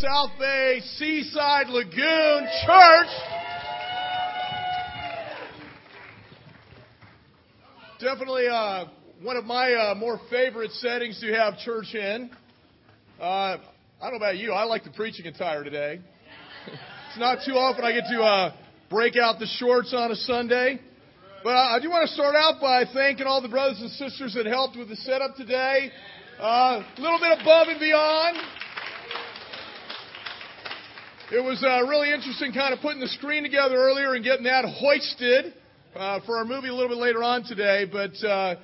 South Bay Seaside Lagoon Church. Definitely uh, one of my uh, more favorite settings to have church in. Uh, I don't know about you, I like the preaching attire today. it's not too often I get to uh, break out the shorts on a Sunday. But I do want to start out by thanking all the brothers and sisters that helped with the setup today. Uh, a little bit above and beyond. It was uh, really interesting kind of putting the screen together earlier and getting that hoisted uh, for our movie a little bit later on today. But, uh,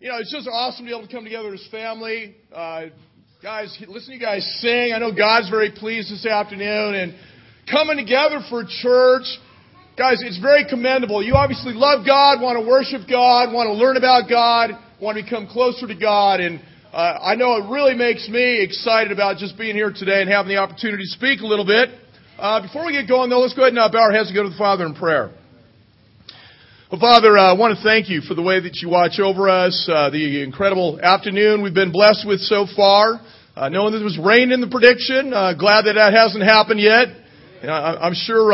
you know, it's just awesome to be able to come together as family. Uh, guys, listen to you guys sing. I know God's very pleased this afternoon. And coming together for church, guys, it's very commendable. You obviously love God, want to worship God, want to learn about God, want to become closer to God. And uh, I know it really makes me excited about just being here today and having the opportunity to speak a little bit. Uh, before we get going, though, let's go ahead and uh, bow our heads and go to the Father in prayer. Well, Father, uh, I want to thank you for the way that you watch over us, uh, the incredible afternoon we've been blessed with so far. Uh, knowing that there was rain in the prediction, uh, glad that that hasn't happened yet. I, I'm sure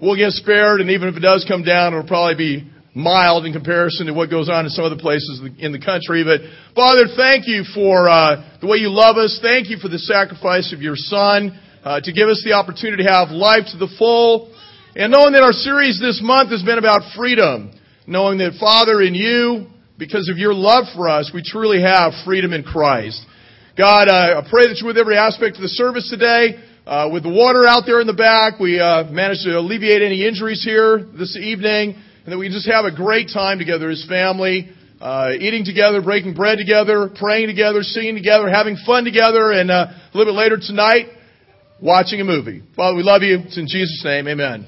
we'll get spared, and even if it does come down, it'll probably be mild in comparison to what goes on in some other places in the country. But Father, thank you for the way you love us. Thank you for the sacrifice of your Son uh, to give us the opportunity to have life to the full. And knowing that our series this month has been about freedom, knowing that Father in you, because of your love for us, we truly have freedom in Christ. God, uh, I pray that you with every aspect of the service today. Uh, with the water out there in the back, we uh, managed to alleviate any injuries here this evening, and that we just have a great time together as family, uh, eating together, breaking bread together, praying together, singing together, having fun together, and uh, a little bit later tonight, watching a movie. Father, we love you. It's in Jesus' name, amen.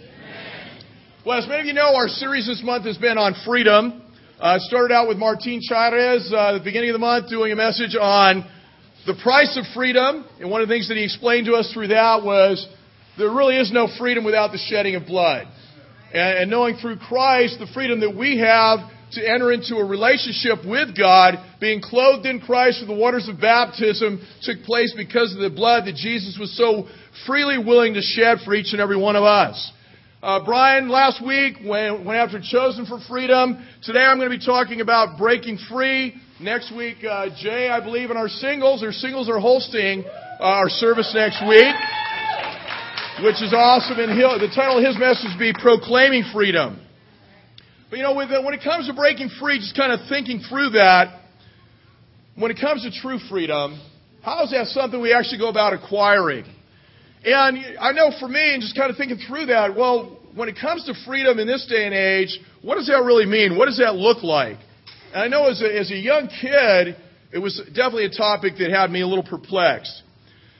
Well, as many of you know, our series this month has been on freedom. Uh, started out with Martin Chavez uh, at the beginning of the month doing a message on the price of freedom. And one of the things that he explained to us through that was there really is no freedom without the shedding of blood. And, and knowing through Christ the freedom that we have to enter into a relationship with God, being clothed in Christ with the waters of baptism, took place because of the blood that Jesus was so freely willing to shed for each and every one of us. Uh, Brian, last week, went, went after Chosen for Freedom. Today I'm going to be talking about breaking free. Next week, uh, Jay, I believe, in our singles, our singles are hosting uh, our service next week, which is awesome. And the title of his message will be Proclaiming Freedom. But you know, when it comes to breaking free, just kind of thinking through that, when it comes to true freedom, how is that something we actually go about acquiring? And I know for me, and just kind of thinking through that, well, when it comes to freedom in this day and age, what does that really mean? What does that look like? And I know as a, as a young kid, it was definitely a topic that had me a little perplexed.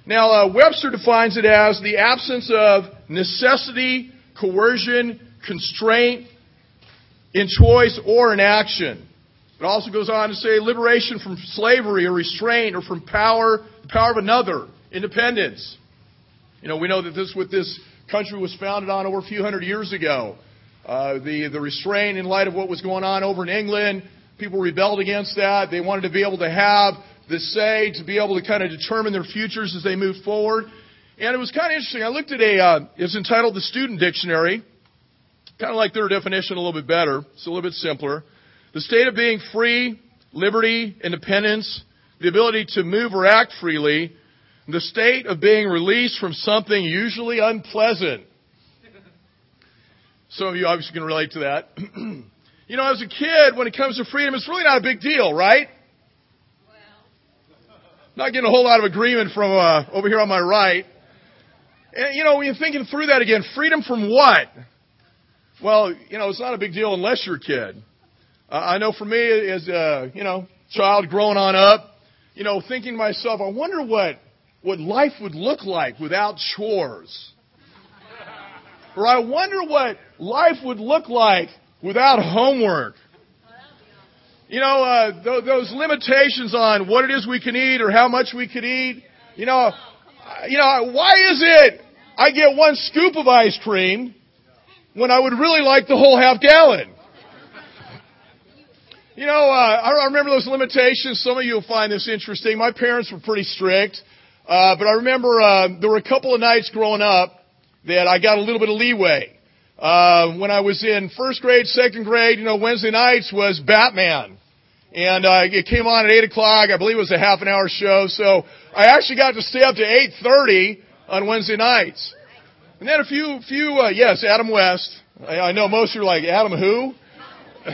Now, uh, Webster defines it as the absence of necessity, coercion, constraint in choice or in action. It also goes on to say liberation from slavery or restraint or from power, the power of another, independence. You know, we know that this what this country was founded on over a few hundred years ago. Uh, the the restraint in light of what was going on over in England, people rebelled against that. They wanted to be able to have the say to be able to kind of determine their futures as they moved forward. And it was kind of interesting. I looked at a uh, it's entitled the Student Dictionary. Kind of like their definition a little bit better. It's a little bit simpler. The state of being free, liberty, independence, the ability to move or act freely, the state of being released from something usually unpleasant. Some of you obviously can relate to that. you know, as a kid, when it comes to freedom, it's really not a big deal, right? Not getting a whole lot of agreement from uh, over here on my right. And, you know, when you're thinking through that again, freedom from what? Well, you know, it's not a big deal unless you're a kid. Uh, I know for me, as a, you know, child growing on up, you know, thinking to myself, I wonder what what life would look like without chores. Or I wonder what life would look like without homework. You know, uh, th- those limitations on what it is we can eat or how much we could eat. You know, you know, why is it I get one scoop of ice cream when I would really like the whole half gallon? You know, uh, I remember those limitations. Some of you will find this interesting. My parents were pretty strict. Uh, but I remember uh, there were a couple of nights growing up that I got a little bit of leeway. Uh, when I was in first grade, second grade, you know, Wednesday nights was Batman. And uh, it came on at 8 o'clock. I believe it was a half an hour show. So I actually got to stay up to 8.30 on Wednesday nights. And then a few, few, uh, yes, Adam West. I, I know most are like, Adam who?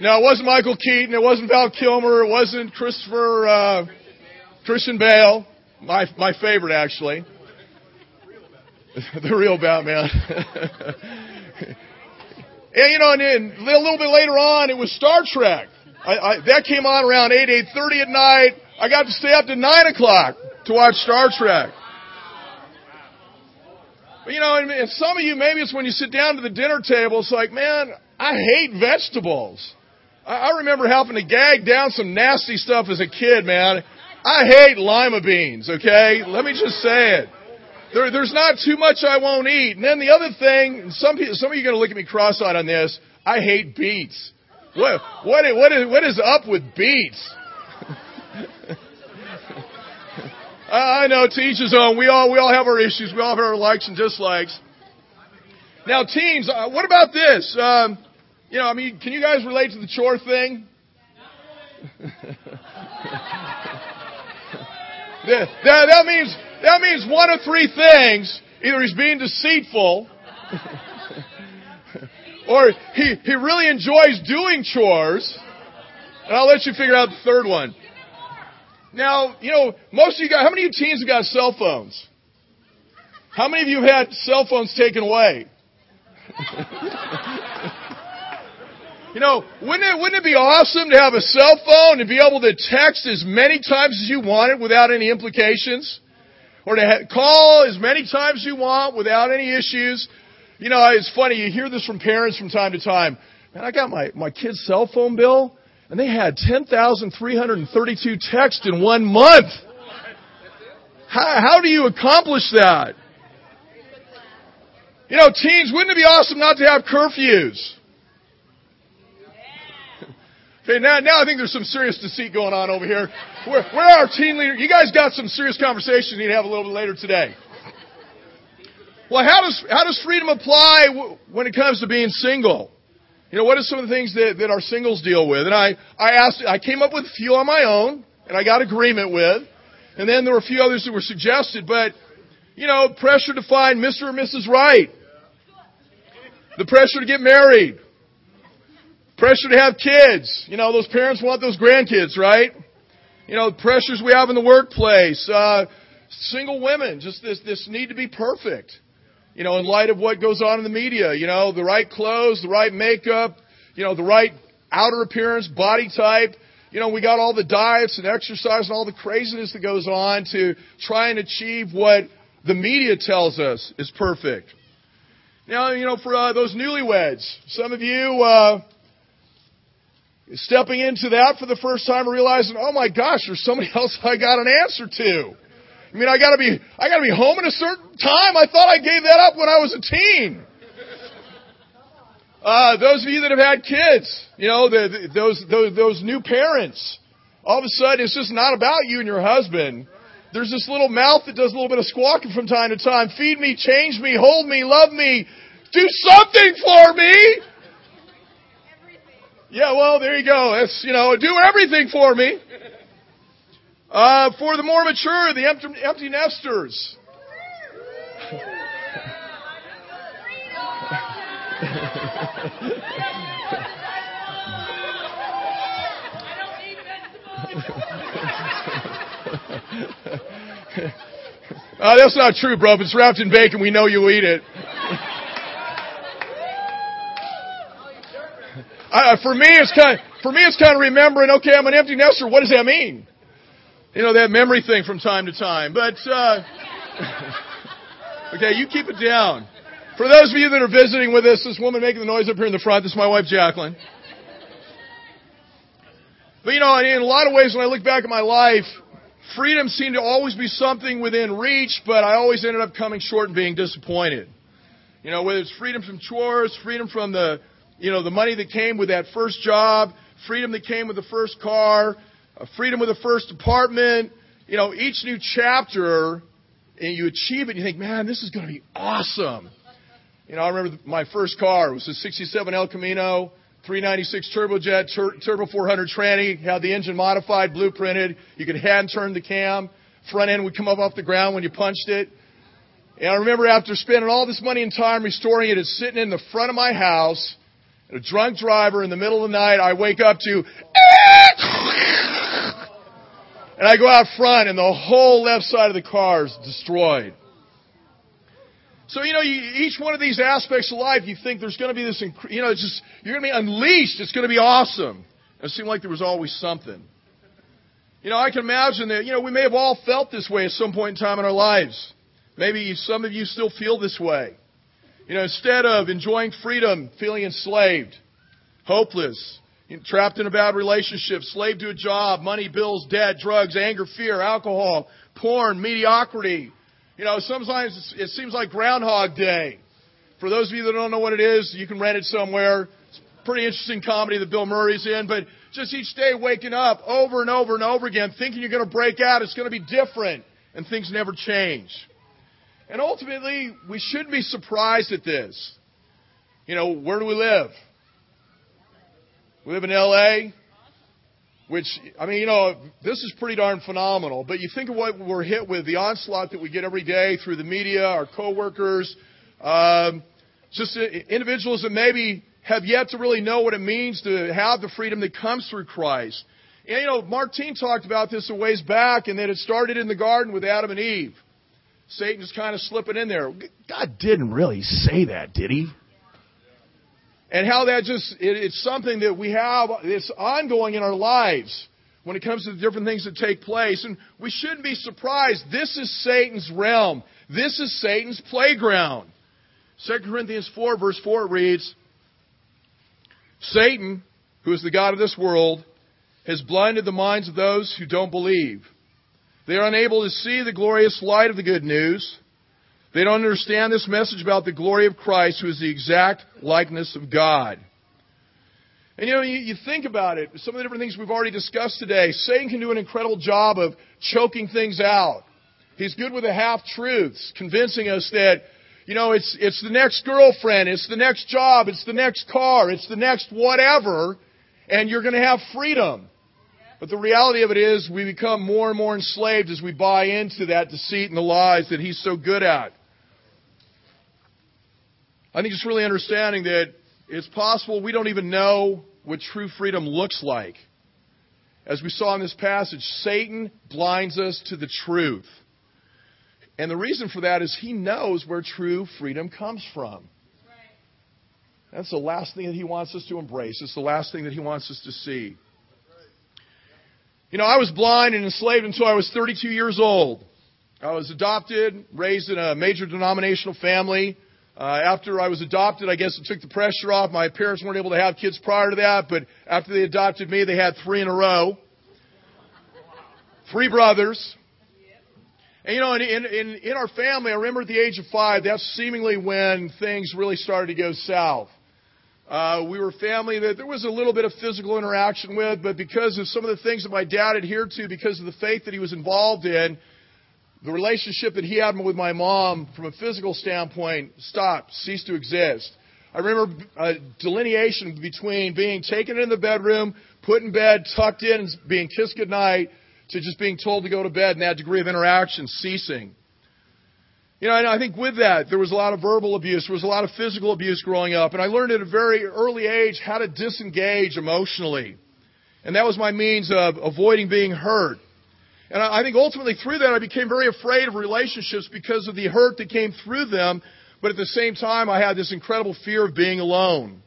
no, it wasn't Michael Keaton. It wasn't Val Kilmer. It wasn't Christopher, uh, Christian Bale. My, my favorite, actually. the real Batman. and, you know, and then a little bit later on, it was Star Trek. I, I, that came on around 8, 8.30 at night. I got to stay up to 9 o'clock to watch Star Trek. But, you know, and and some of you, maybe it's when you sit down to the dinner table, it's like, man, I hate vegetables. I, I remember having to gag down some nasty stuff as a kid, man. I hate lima beans, okay? Let me just say it. There, there's not too much I won't eat. And then the other thing, some people, some of you are going to look at me cross-eyed on this. I hate beets. What, what, what, is, what is up with beets? I know, to each his own. We all, we all have our issues. We all have our likes and dislikes. Now, teens, uh, what about this? Um, you know, I mean, can you guys relate to the chore thing? that, that, that means that means one of three things. Either he's being deceitful, or he, he really enjoys doing chores. And I'll let you figure out the third one. Now, you know, most of you guys, how many of you teens have got cell phones? How many of you have had cell phones taken away? you know, wouldn't it, wouldn't it be awesome to have a cell phone and be able to text as many times as you wanted without any implications? Or to ha- call as many times as you want without any issues? You know, it's funny, you hear this from parents from time to time. Man, I got my, my kid's cell phone bill and they had 10,332 texts in one month. How, how do you accomplish that? You know, teens, wouldn't it be awesome not to have curfews? Okay, now, now I think there's some serious deceit going on over here. Where, where are our teen leaders? You guys got some serious conversations you need to have a little bit later today. Well, how does, how does freedom apply when it comes to being single? You know, what are some of the things that, that our singles deal with? And I, I asked, I came up with a few on my own, and I got agreement with. And then there were a few others that were suggested, but, you know, pressure to find Mr. or Mrs. Right. The pressure to get married. Pressure to have kids. You know, those parents want those grandkids, right? You know, pressures we have in the workplace. Uh, single women, just this, this need to be perfect you know, in light of what goes on in the media, you know, the right clothes, the right makeup, you know, the right outer appearance, body type. You know, we got all the diets and exercise and all the craziness that goes on to try and achieve what the media tells us is perfect. Now, you know, for uh, those newlyweds, some of you uh, stepping into that for the first time and realizing, oh my gosh, there's somebody else I got an answer to. I mean, I gotta be, I gotta be home at a certain time. I thought I gave that up when I was a teen. Uh, those of you that have had kids, you know, the, the, those, those, those new parents, all of a sudden it's just not about you and your husband. There's this little mouth that does a little bit of squawking from time to time. Feed me, change me, hold me, love me. Do something for me. Yeah, well, there you go. That's, you know, do everything for me. Uh, for the more mature, the empty, empty nesters. uh, that's not true, bro. If it's wrapped in bacon, we know you eat it. Uh, for me, it's kind. Of, for me, it's kind of remembering. Okay, I'm an empty nester. What does that mean? You know, that memory thing from time to time. But, uh, okay, you keep it down. For those of you that are visiting with us, this woman making the noise up here in the front, this is my wife Jacqueline. But you know, in a lot of ways, when I look back at my life, freedom seemed to always be something within reach, but I always ended up coming short and being disappointed. You know, whether it's freedom from chores, freedom from the, you know, the money that came with that first job, freedom that came with the first car, freedom with the first department. you know, each new chapter, and you achieve it, and you think, man, this is going to be awesome. You know, I remember my first car was a 67 El Camino, 396 turbojet, tur- turbo 400 tranny, had the engine modified, blueprinted. You could hand turn the cam. Front end would come up off the ground when you punched it. And I remember after spending all this money and time restoring it, it's sitting in the front of my house. And a drunk driver in the middle of the night, I wake up to, and I go out front and the whole left side of the car is destroyed. So, you know, you, each one of these aspects of life, you think there's going to be this, you know, it's just, you're going to be unleashed. It's going to be awesome. And it seemed like there was always something. You know, I can imagine that, you know, we may have all felt this way at some point in time in our lives. Maybe some of you still feel this way. You know, instead of enjoying freedom, feeling enslaved, hopeless, trapped in a bad relationship, slave to a job, money, bills, debt, drugs, anger, fear, alcohol, porn, mediocrity. You know, sometimes it seems like Groundhog Day. For those of you that don't know what it is, you can rent it somewhere. It's a pretty interesting comedy that Bill Murray's in, but just each day waking up over and over and over again, thinking you're going to break out, it's going to be different, and things never change. And ultimately, we shouldn't be surprised at this. You know, where do we live? We live in LA, which, I mean, you know, this is pretty darn phenomenal. But you think of what we're hit with, the onslaught that we get every day through the media, our coworkers, um, just individuals that maybe have yet to really know what it means to have the freedom that comes through Christ. And, you know, Martine talked about this a ways back, and that it started in the garden with Adam and Eve. Satan's kind of slipping in there. God didn't really say that, did he? And how that just it, it's something that we have it's ongoing in our lives when it comes to the different things that take place. And we shouldn't be surprised. This is satan's realm. This is satan's playground. 2 corinthians 4 verse 4 reads satan who is the god of this world has blinded the minds of those who don't believe. They are unable to see the glorious light of the good news they don't understand this message about the glory of Christ, who is the exact likeness of God. And you know, you, you, think about it, some of the different things we've already discussed today. Satan can do an incredible job of choking things out. He's good with the half truths, convincing us that, you know, it's, it's the next girlfriend, it's the next job, it's the next car, it's the next whatever, and you're going to have freedom. But the reality of it is, we become more and more enslaved as we buy into that deceit and the lies that he's so good at. I think it's really understanding that it's possible we don't even know what true freedom looks like. As we saw in this passage, Satan blinds us to the truth. And the reason for that is he knows where true freedom comes from. That's the last thing that he wants us to embrace. It's the last thing that he wants us to see. You know, I was blind and enslaved until I was 32 years old. I was adopted, raised in a major denominational family. Uh, after I was adopted, I guess it took the pressure off. My parents weren't able to have kids prior to that, but after they adopted me, they had three in a row. Three brothers. And you know, in, in, in our family, I remember at the age of five, that's seemingly when things really started to go south. Uh, we were family that there was a little bit of physical interaction with, but because of some of the things that my dad adhered to, because of the faith that he was involved in, the relationship that he had with my mom from a physical standpoint stopped, ceased to exist. I remember a delineation between being taken in the bedroom, put in bed, tucked in, being kissed goodnight, to just being told to go to bed and that degree of interaction ceasing. You know, and I think with that, there was a lot of verbal abuse, there was a lot of physical abuse growing up, and I learned at a very early age how to disengage emotionally. And that was my means of avoiding being hurt. And I think ultimately through that I became very afraid of relationships because of the hurt that came through them. But at the same time, I had this incredible fear of being alone.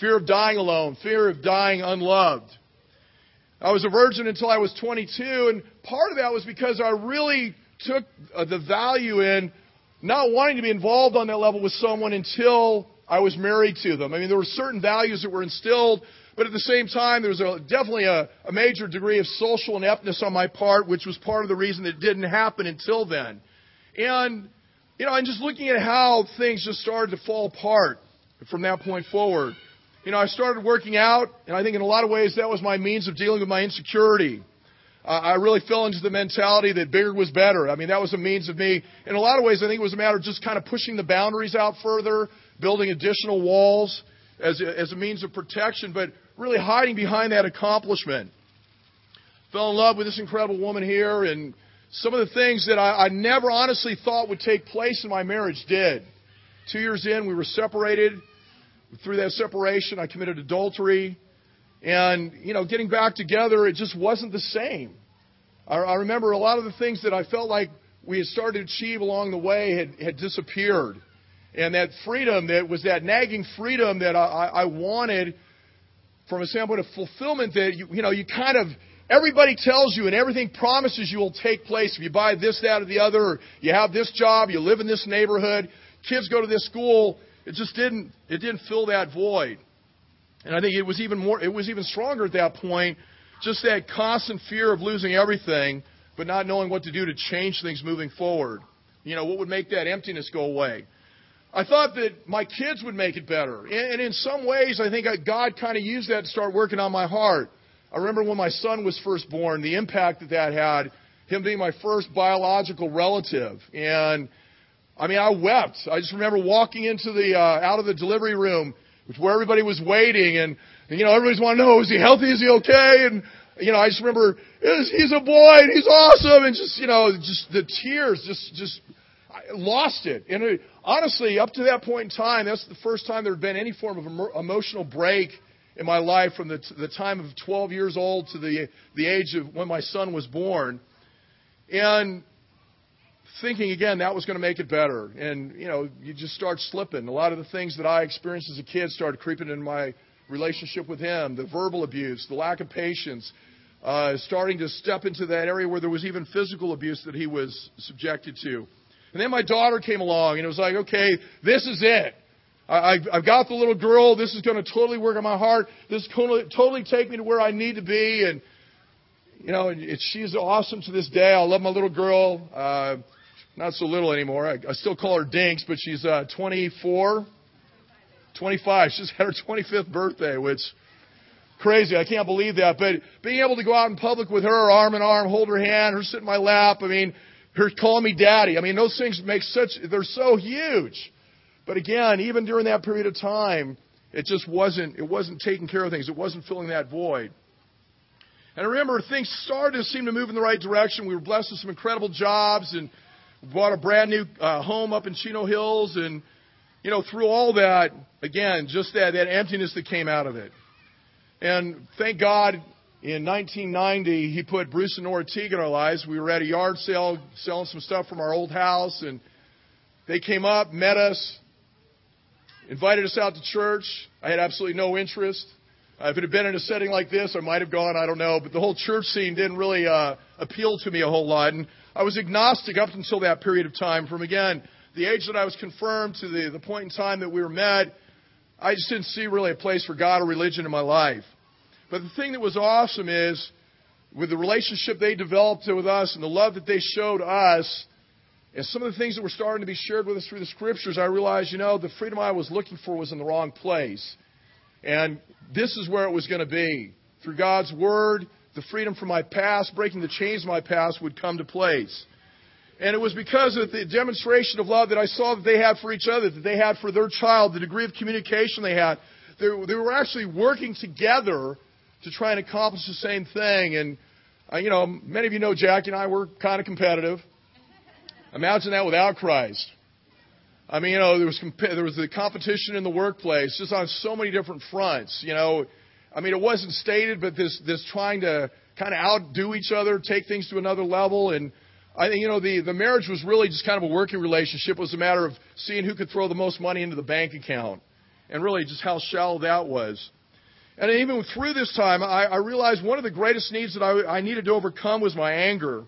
Fear of dying alone. Fear of dying unloved. I was a virgin until I was 22, and part of that was because I really took uh, the value in not wanting to be involved on that level with someone until I was married to them. I mean, there were certain values that were instilled but at the same time, there was a, definitely a, a major degree of social ineptness on my part, which was part of the reason it didn't happen until then. And, you know, and just looking at how things just started to fall apart from that point forward. You know, I started working out, and I think in a lot of ways that was my means of dealing with my insecurity. I really fell into the mentality that bigger was better. I mean, that was a means of me. In a lot of ways, I think it was a matter of just kind of pushing the boundaries out further, building additional walls as a, as a means of protection, but really hiding behind that accomplishment. Fell in love with this incredible woman here, and some of the things that I, I never honestly thought would take place in my marriage did. Two years in, we were separated. Through that separation, I committed adultery. And, you know, getting back together, it just wasn't the same. I, I remember a lot of the things that I felt like we had started to achieve along the way had, had disappeared. And that freedom, that was that nagging freedom that I, I wanted from a standpoint of fulfillment that, you, you know, you kind of, everybody tells you and everything promises you will take place if you buy this, that, or the other, or you have this job, you live in this neighborhood, kids go to this school. It just didn't, it didn't fill that void. And I think it was even more, it was even stronger at that point, just that constant fear of losing everything, but not knowing what to do to change things moving forward. You know, what would make that emptiness go away? I thought that my kids would make it better. And in some ways, I think God kind of used that to start working on my heart. I remember when my son was first born, the impact that that had, him being my first biological relative. And I mean, I wept. I just remember walking into the, uh, out of the delivery room which where everybody was waiting and, and you know, everybody's wanting to know, is he healthy? Is he okay? And, you know, I just remember, he's a boy and he's awesome and just, you know, just the tears, just, just, lost it. And it, honestly, up to that point in time, that's the first time there had been any form of emotional break in my life from the, the time of 12 years old to the, the age of when my son was born. And thinking again that was going to make it better. And, you know, you just start slipping. A lot of the things that I experienced as a kid started creeping in my relationship with him the verbal abuse, the lack of patience, uh, starting to step into that area where there was even physical abuse that he was subjected to. And then my daughter came along, and it was like, okay, this is it. I, I've got the little girl. This is going to totally work on my heart. This is going to totally take me to where I need to be. And, you know, it, she's awesome to this day. I love my little girl. Uh, not so little anymore. I, I still call her Dinks, but she's uh, 24, 25. She's had her 25th birthday, which crazy. I can't believe that. But being able to go out in public with her, arm in arm, hold her hand, her sit in my lap. I mean, her calling me daddy. I mean, those things make such. They're so huge. But again, even during that period of time, it just wasn't. It wasn't taking care of things. It wasn't filling that void. And I remember things started to seem to move in the right direction. We were blessed with some incredible jobs and bought a brand new uh, home up in Chino Hills, and you know, through all that, again, just that that emptiness that came out of it. And thank God, in 1990, He put Bruce and Nora Teague in our lives. We were at a yard sale selling some stuff from our old house, and they came up, met us, invited us out to church. I had absolutely no interest. Uh, if it had been in a setting like this, I might have gone. I don't know, but the whole church scene didn't really uh, appeal to me a whole lot. And I was agnostic up until that period of time. From again, the age that I was confirmed to the, the point in time that we were met, I just didn't see really a place for God or religion in my life. But the thing that was awesome is, with the relationship they developed with us and the love that they showed us, and some of the things that were starting to be shared with us through the scriptures, I realized, you know, the freedom I was looking for was in the wrong place. And this is where it was going to be. Through God's Word, the freedom from my past, breaking the chains of my past would come to place. And it was because of the demonstration of love that I saw that they had for each other, that they had for their child, the degree of communication they had. They, they were actually working together to try and accomplish the same thing. And, uh, you know, many of you know Jackie and I were kind of competitive. Imagine that without Christ. I mean, you know, there was comp- there was the competition in the workplace, just on so many different fronts. You know, I mean, it wasn't stated, but this this trying to kind of outdo each other, take things to another level, and I think you know the the marriage was really just kind of a working relationship. It was a matter of seeing who could throw the most money into the bank account, and really just how shallow that was. And even through this time, I, I realized one of the greatest needs that I, I needed to overcome was my anger,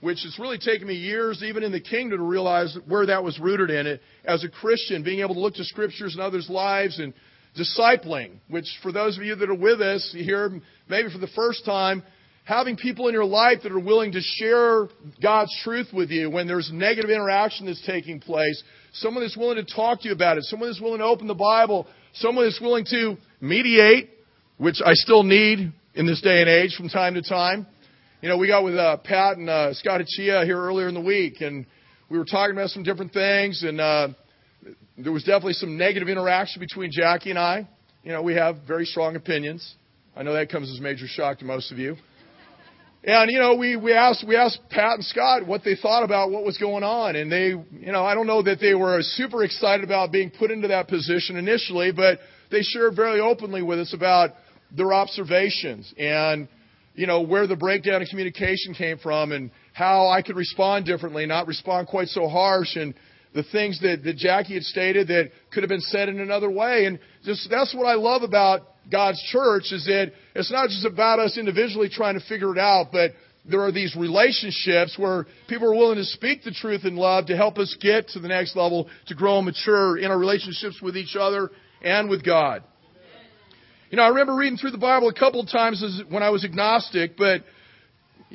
which has really taken me years, even in the kingdom, to realize where that was rooted in it. As a Christian, being able to look to scriptures and others' lives and discipling, which for those of you that are with us here, maybe for the first time, having people in your life that are willing to share God's truth with you when there's negative interaction that's taking place, someone that's willing to talk to you about it, someone that's willing to open the Bible, someone that's willing to mediate, which I still need in this day and age from time to time. You know, we got with uh, Pat and uh, Scott Achia here earlier in the week, and we were talking about some different things, and uh, there was definitely some negative interaction between Jackie and I. You know, we have very strong opinions. I know that comes as a major shock to most of you. And you know, we we asked we asked Pat and Scott what they thought about what was going on, and they, you know, I don't know that they were super excited about being put into that position initially, but they shared very openly with us about their observations and you know where the breakdown in communication came from and how I could respond differently, not respond quite so harsh, and the things that, that Jackie had stated that could have been said in another way. And just that's what I love about God's church is that it's not just about us individually trying to figure it out, but there are these relationships where people are willing to speak the truth in love to help us get to the next level, to grow and mature in our relationships with each other and with God. You know, I remember reading through the Bible a couple of times when I was agnostic, but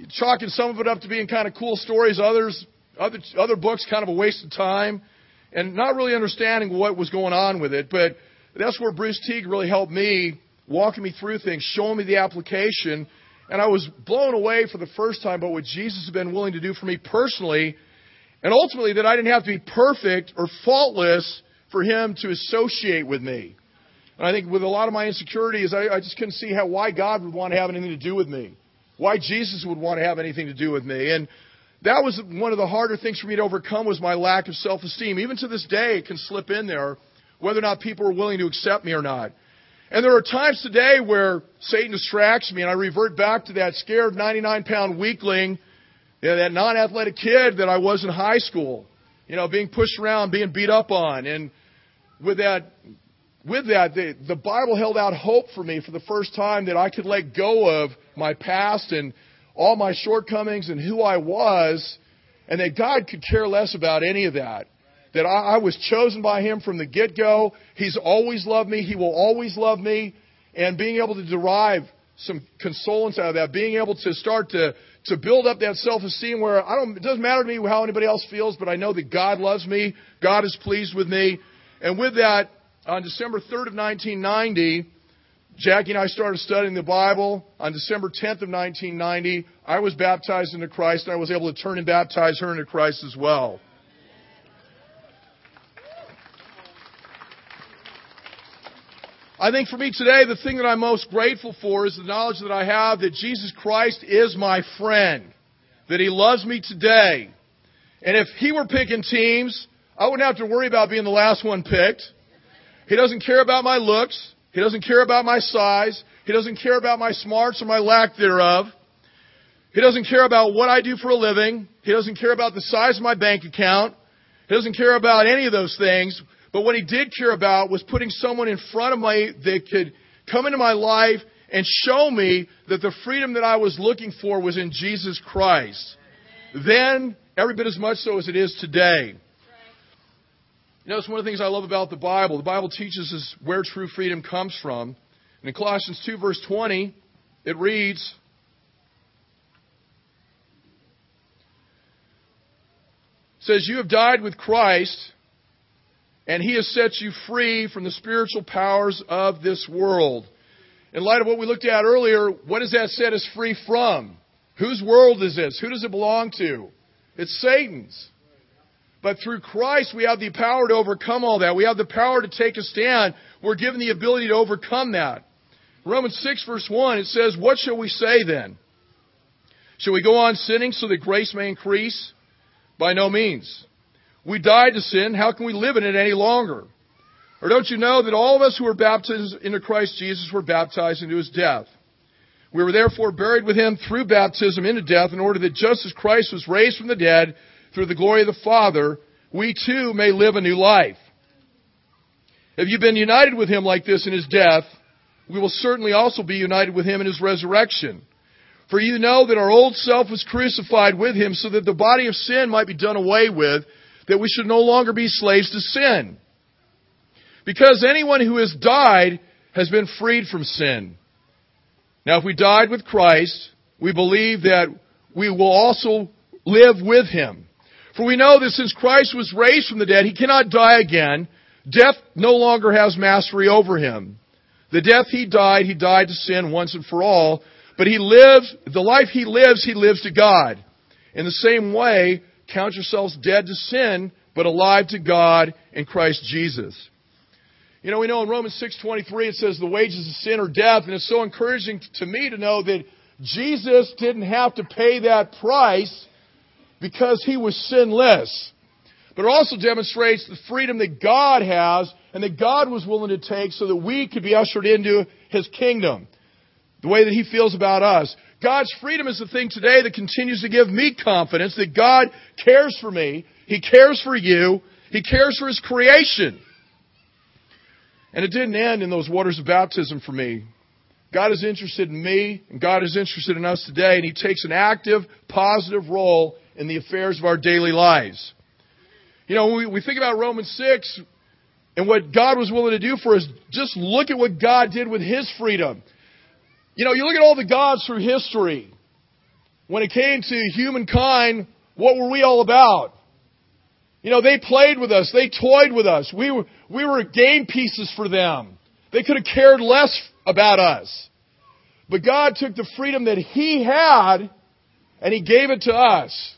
chalking some of it up to being kind of cool stories, others, other, other books kind of a waste of time, and not really understanding what was going on with it. But that's where Bruce Teague really helped me, walking me through things, showing me the application. And I was blown away for the first time by what Jesus has been willing to do for me personally, and ultimately that I didn't have to be perfect or faultless for him to associate with me. And I think with a lot of my insecurities, I, I just couldn't see how why God would want to have anything to do with me, why Jesus would want to have anything to do with me, and that was one of the harder things for me to overcome was my lack of self-esteem. Even to this day, it can slip in there, whether or not people are willing to accept me or not. And there are times today where Satan distracts me, and I revert back to that scared 99-pound weakling, you know, that non-athletic kid that I was in high school. You know, being pushed around, being beat up on, and with that with that, the, the Bible held out hope for me for the first time that I could let go of my past and all my shortcomings and who I was, and that God could care less about any of that. That I, I was chosen by Him from the get go. He's always loved me. He will always love me. And being able to derive some consolence out of that, being able to start to, to build up that self esteem where I don't, it doesn't matter to me how anybody else feels, but I know that God loves me. God is pleased with me. And with that, on December 3rd of 1990, Jackie and I started studying the Bible. On December 10th of 1990, I was baptized into Christ, and I was able to turn and baptize her into Christ as well. I think for me today, the thing that I'm most grateful for is the knowledge that I have that Jesus Christ is my friend, that He loves me today. And if He were picking teams, I wouldn't have to worry about being the last one picked. He doesn't care about my looks. He doesn't care about my size. He doesn't care about my smarts or my lack thereof. He doesn't care about what I do for a living. He doesn't care about the size of my bank account. He doesn't care about any of those things. But what he did care about was putting someone in front of me that could come into my life and show me that the freedom that I was looking for was in Jesus Christ. Then, every bit as much so as it is today. You know, it's one of the things I love about the Bible. The Bible teaches us where true freedom comes from. And in Colossians 2, verse 20, it reads, says, You have died with Christ, and he has set you free from the spiritual powers of this world. In light of what we looked at earlier, what does that set us free from? Whose world is this? Who does it belong to? It's Satan's. But through Christ, we have the power to overcome all that. We have the power to take a stand. We're given the ability to overcome that. Romans 6, verse 1, it says, What shall we say then? Shall we go on sinning so that grace may increase? By no means. We died to sin. How can we live in it any longer? Or don't you know that all of us who were baptized into Christ Jesus were baptized into his death? We were therefore buried with him through baptism into death in order that just as Christ was raised from the dead through the glory of the Father, we too may live a new life. If you've been united with Him like this in His death, we will certainly also be united with Him in His resurrection. For you know that our old self was crucified with Him so that the body of sin might be done away with, that we should no longer be slaves to sin. Because anyone who has died has been freed from sin. Now, if we died with Christ, we believe that we will also live with Him. For we know that since Christ was raised from the dead, he cannot die again. Death no longer has mastery over him. The death he died, he died to sin once and for all. But he lives, the life he lives, he lives to God. In the same way, count yourselves dead to sin, but alive to God in Christ Jesus. You know, we know in Romans 6:23 it says the wages of sin are death, and it's so encouraging to me to know that Jesus didn't have to pay that price because he was sinless. But it also demonstrates the freedom that God has and that God was willing to take so that we could be ushered into his kingdom. The way that he feels about us. God's freedom is the thing today that continues to give me confidence that God cares for me. He cares for you. He cares for his creation. And it didn't end in those waters of baptism for me. God is interested in me, and God is interested in us today, and He takes an active, positive role in the affairs of our daily lives. You know, we, we think about Romans 6 and what God was willing to do for us, just look at what God did with His freedom. You know, you look at all the gods through history. When it came to humankind, what were we all about? You know, they played with us. They toyed with us. We were, we were game pieces for them. They could have cared less about us. But God took the freedom that He had and He gave it to us.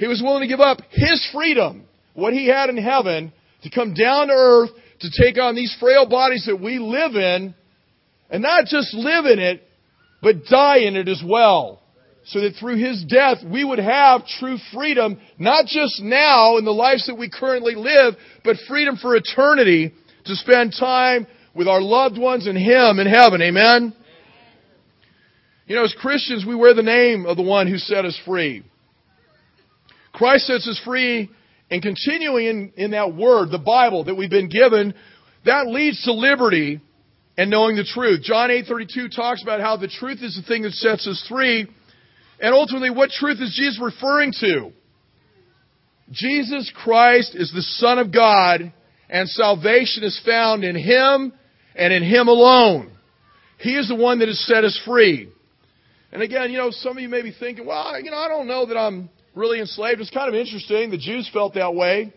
He was willing to give up His freedom, what He had in heaven, to come down to earth to take on these frail bodies that we live in and not just live in it, but die in it as well. So that through His death we would have true freedom, not just now in the lives that we currently live, but freedom for eternity to spend time with our loved ones and Him in heaven. Amen? You know, as Christians, we wear the name of the one who set us free. Christ sets us free, and continuing in, in that word, the Bible that we've been given, that leads to liberty and knowing the truth. John 8:32 talks about how the truth is the thing that sets us free. And ultimately, what truth is Jesus referring to? Jesus Christ is the Son of God, and salvation is found in Him and in Him alone. He is the one that has set us free. And again, you know, some of you may be thinking, well, you know, I don't know that I'm really enslaved. It's kind of interesting. The Jews felt that way.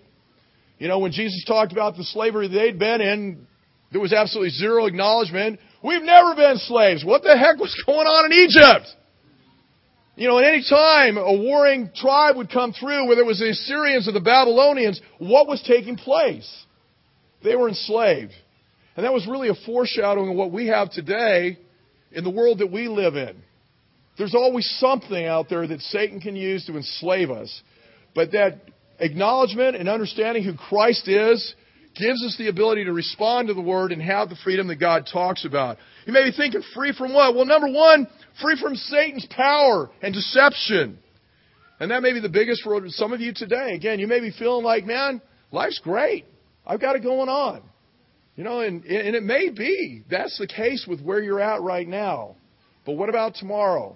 You know, when Jesus talked about the slavery they'd been in, there was absolutely zero acknowledgement. We've never been slaves. What the heck was going on in Egypt? You know, at any time a warring tribe would come through, whether it was the Assyrians or the Babylonians, what was taking place? They were enslaved. And that was really a foreshadowing of what we have today in the world that we live in. There's always something out there that Satan can use to enslave us. But that acknowledgement and understanding who Christ is gives us the ability to respond to the Word and have the freedom that God talks about. You may be thinking, free from what? Well, number one, free from Satan's power and deception. And that may be the biggest road for some of you today. Again, you may be feeling like, man, life's great. I've got it going on. You know, and, and it may be that's the case with where you're at right now. But what about tomorrow?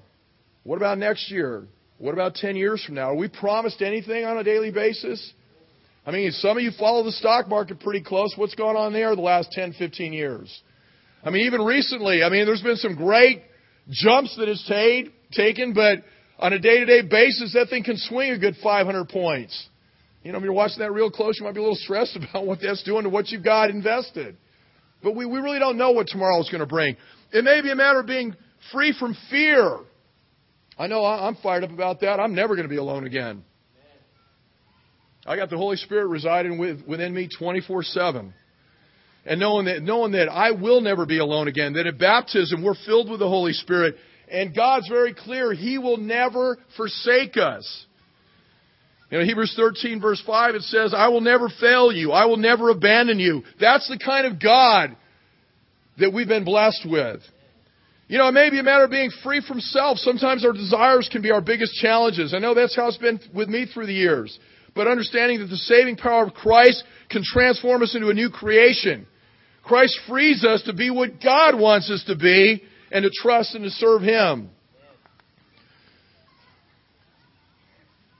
What about next year? What about 10 years from now? Are we promised anything on a daily basis? I mean, some of you follow the stock market pretty close. What's gone on there the last 10, 15 years? I mean, even recently, I mean, there's been some great jumps that it's t- taken, but on a day to day basis, that thing can swing a good 500 points. You know, if you're watching that real close, you might be a little stressed about what that's doing to what you've got invested. But we, we really don't know what tomorrow is going to bring. It may be a matter of being free from fear. I know I'm fired up about that. I'm never going to be alone again. I got the Holy Spirit residing with, within me 24 7. And knowing that, knowing that I will never be alone again, that at baptism we're filled with the Holy Spirit, and God's very clear, He will never forsake us. You know, Hebrews 13 verse 5, it says, I will never fail you. I will never abandon you. That's the kind of God that we've been blessed with. You know, it may be a matter of being free from self. Sometimes our desires can be our biggest challenges. I know that's how it's been with me through the years. But understanding that the saving power of Christ can transform us into a new creation. Christ frees us to be what God wants us to be and to trust and to serve Him.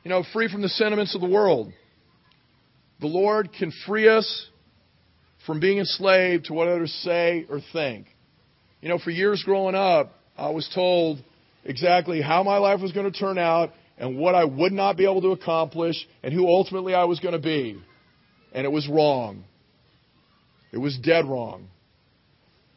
You know, free from the sentiments of the world. The Lord can free us from being enslaved to what others say or think. You know, for years growing up, I was told exactly how my life was going to turn out and what I would not be able to accomplish and who ultimately I was going to be. And it was wrong. It was dead wrong.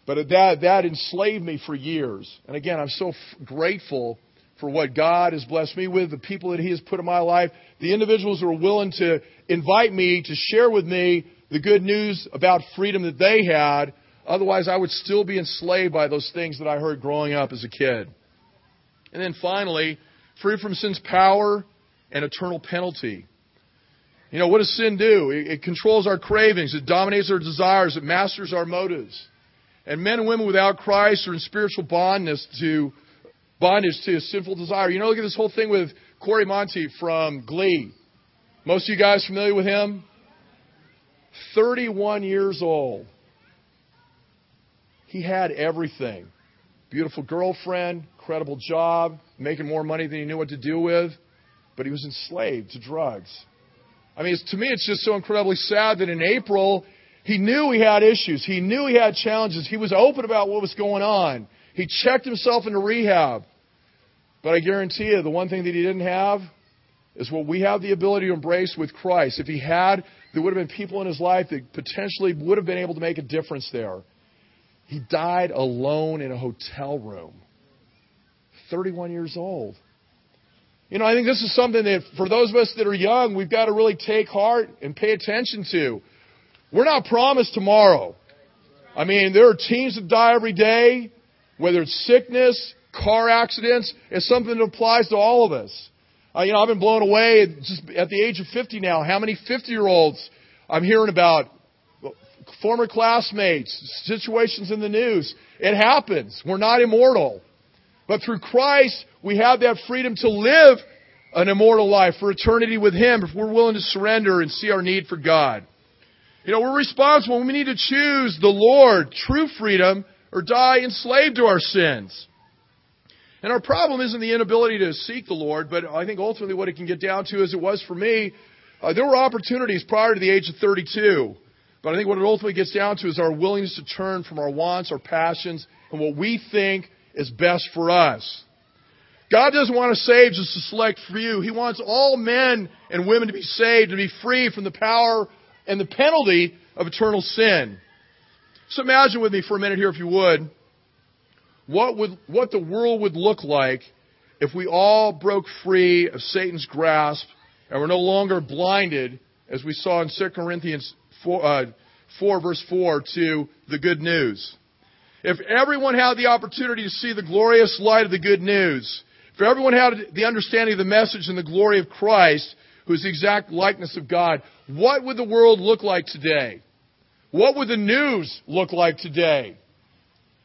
But that, that enslaved me for years. And again, I'm so f- grateful for what God has blessed me with, the people that He has put in my life, the individuals who are willing to invite me to share with me the good news about freedom that they had. Otherwise, I would still be enslaved by those things that I heard growing up as a kid. And then finally, free from sin's power and eternal penalty. You know, what does sin do? It, controls our cravings, it dominates our desires, it masters our motives. And men and women without Christ are in spiritual bondness to bondage to a sinful desire. You know, look at this whole thing with Cory Monteith from Glee. Most of you guys familiar with him? 31 years old. He had everything. Beautiful girlfriend, credible job, making more money than he knew what to do with, but he was enslaved to drugs. I mean, to me, it's just so incredibly sad that in April, he knew he had issues. He knew he had challenges. He was open about what was going on. He checked himself into rehab. But I guarantee you, the one thing that he didn't have is what we have the ability to embrace with Christ. If he had, there would have been people in his life that potentially would have been able to make a difference there. He died alone in a hotel room. 31 years old. You know, I think this is something that for those of us that are young, we've got to really take heart and pay attention to. We're not promised tomorrow. I mean, there are teens that die every day, whether it's sickness, car accidents. It's something that applies to all of us. Uh, you know, I've been blown away just at the age of 50 now. How many 50 year olds I'm hearing about former classmates, situations in the news. It happens. We're not immortal. But through Christ, we have that freedom to live an immortal life for eternity with Him if we're willing to surrender and see our need for God. You know, we're responsible. We need to choose the Lord, true freedom, or die enslaved to our sins. And our problem isn't the inability to seek the Lord, but I think ultimately what it can get down to, as it was for me, uh, there were opportunities prior to the age of 32. But I think what it ultimately gets down to is our willingness to turn from our wants, our passions, and what we think is best for us. God doesn't want to save just a select few. He wants all men and women to be saved and be free from the power and the penalty of eternal sin. So imagine with me for a minute here, if you would, what would, what the world would look like if we all broke free of Satan's grasp and were no longer blinded, as we saw in 2 Corinthians 4, uh, 4 verse 4, to the good news. If everyone had the opportunity to see the glorious light of the good news, if everyone had the understanding of the message and the glory of Christ, who is the exact likeness of God, what would the world look like today? What would the news look like today?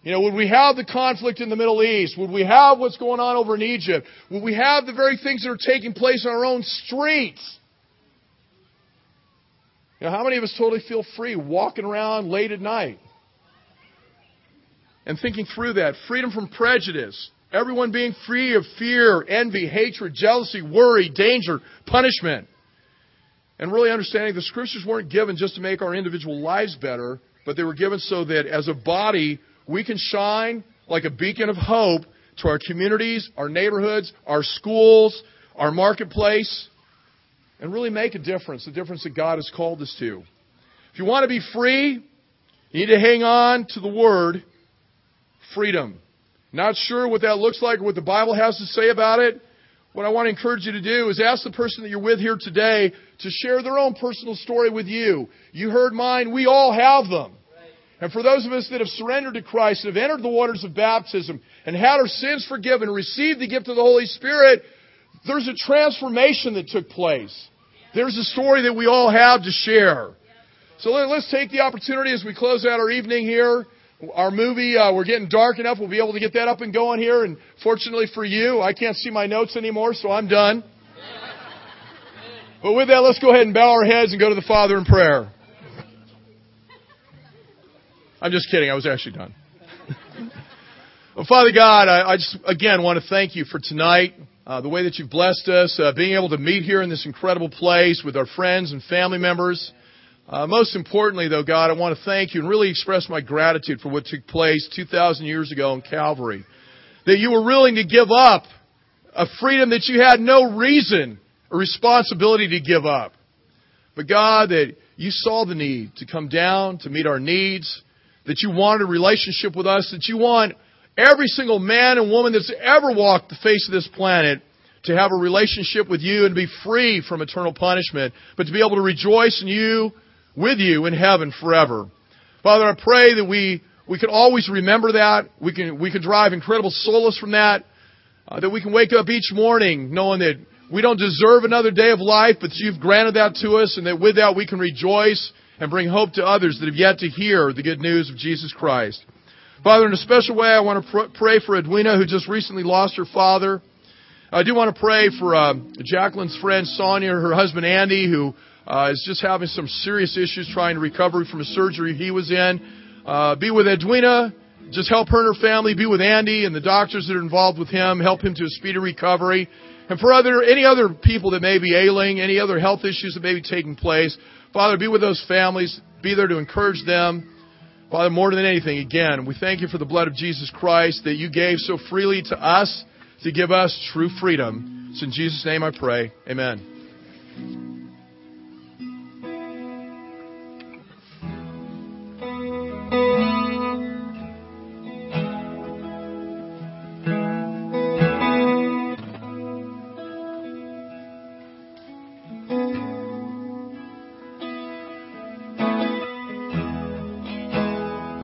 You know, would we have the conflict in the Middle East? Would we have what's going on over in Egypt? Would we have the very things that are taking place on our own streets? You know, how many of us totally feel free walking around late at night? And thinking through that. Freedom from prejudice. Everyone being free of fear, envy, hatred, jealousy, worry, danger, punishment. And really understanding the scriptures weren't given just to make our individual lives better, but they were given so that as a body we can shine like a beacon of hope to our communities, our neighborhoods, our schools, our marketplace, and really make a difference, the difference that God has called us to. If you want to be free, you need to hang on to the word freedom. Not sure what that looks like or what the Bible has to say about it. What I want to encourage you to do is ask the person that you're with here today to share their own personal story with you. You heard mine. We all have them. And for those of us that have surrendered to Christ, have entered the waters of baptism, and had our sins forgiven, received the gift of the Holy Spirit, there's a transformation that took place. There's a story that we all have to share. So let's take the opportunity as we close out our evening here. Our movie, uh, we're getting dark enough. We'll be able to get that up and going here. And fortunately for you, I can't see my notes anymore, so I'm done. But with that, let's go ahead and bow our heads and go to the Father in prayer. I'm just kidding. I was actually done. well, Father God, I, I, just again want to thank you for tonight, uh, the way that you've blessed us, uh, being able to meet here in this incredible place with our friends and family members. Uh, most importantly, though, God, I want to thank you and really express my gratitude for what took place 2,000 years ago in Calvary. That you were willing to give up a freedom that you had no reason or responsibility to give up. But God, that you saw the need to come down to meet our needs, that you wanted a relationship with us, that you want every single man and woman that's ever walked the face of this planet to have a relationship with you and be free from eternal punishment, but to be able to rejoice in you, with you in heaven forever. Father, I pray that we, we can always remember that. We can, we can drive incredible solace from that. Uh, that we can wake up each morning knowing that we don't deserve another day of life, but you've granted that to us, and that with that we can rejoice and bring hope to others that have yet to hear the good news of Jesus Christ. Father, in a special way, I want to pr- pray for Edwina, who just recently lost her father. I do want to pray for uh, Jacqueline's friend Sonia, her husband Andy, who uh, is just having some serious issues trying to recover from a surgery he was in. Uh, be with Edwina. Just help her and her family. Be with Andy and the doctors that are involved with him. Help him to a speedy recovery. And for other any other people that may be ailing, any other health issues that may be taking place, Father, be with those families. Be there to encourage them. Father, more than anything, again, we thank you for the blood of Jesus Christ that you gave so freely to us to give us true freedom. It's in Jesus' name I pray. Amen.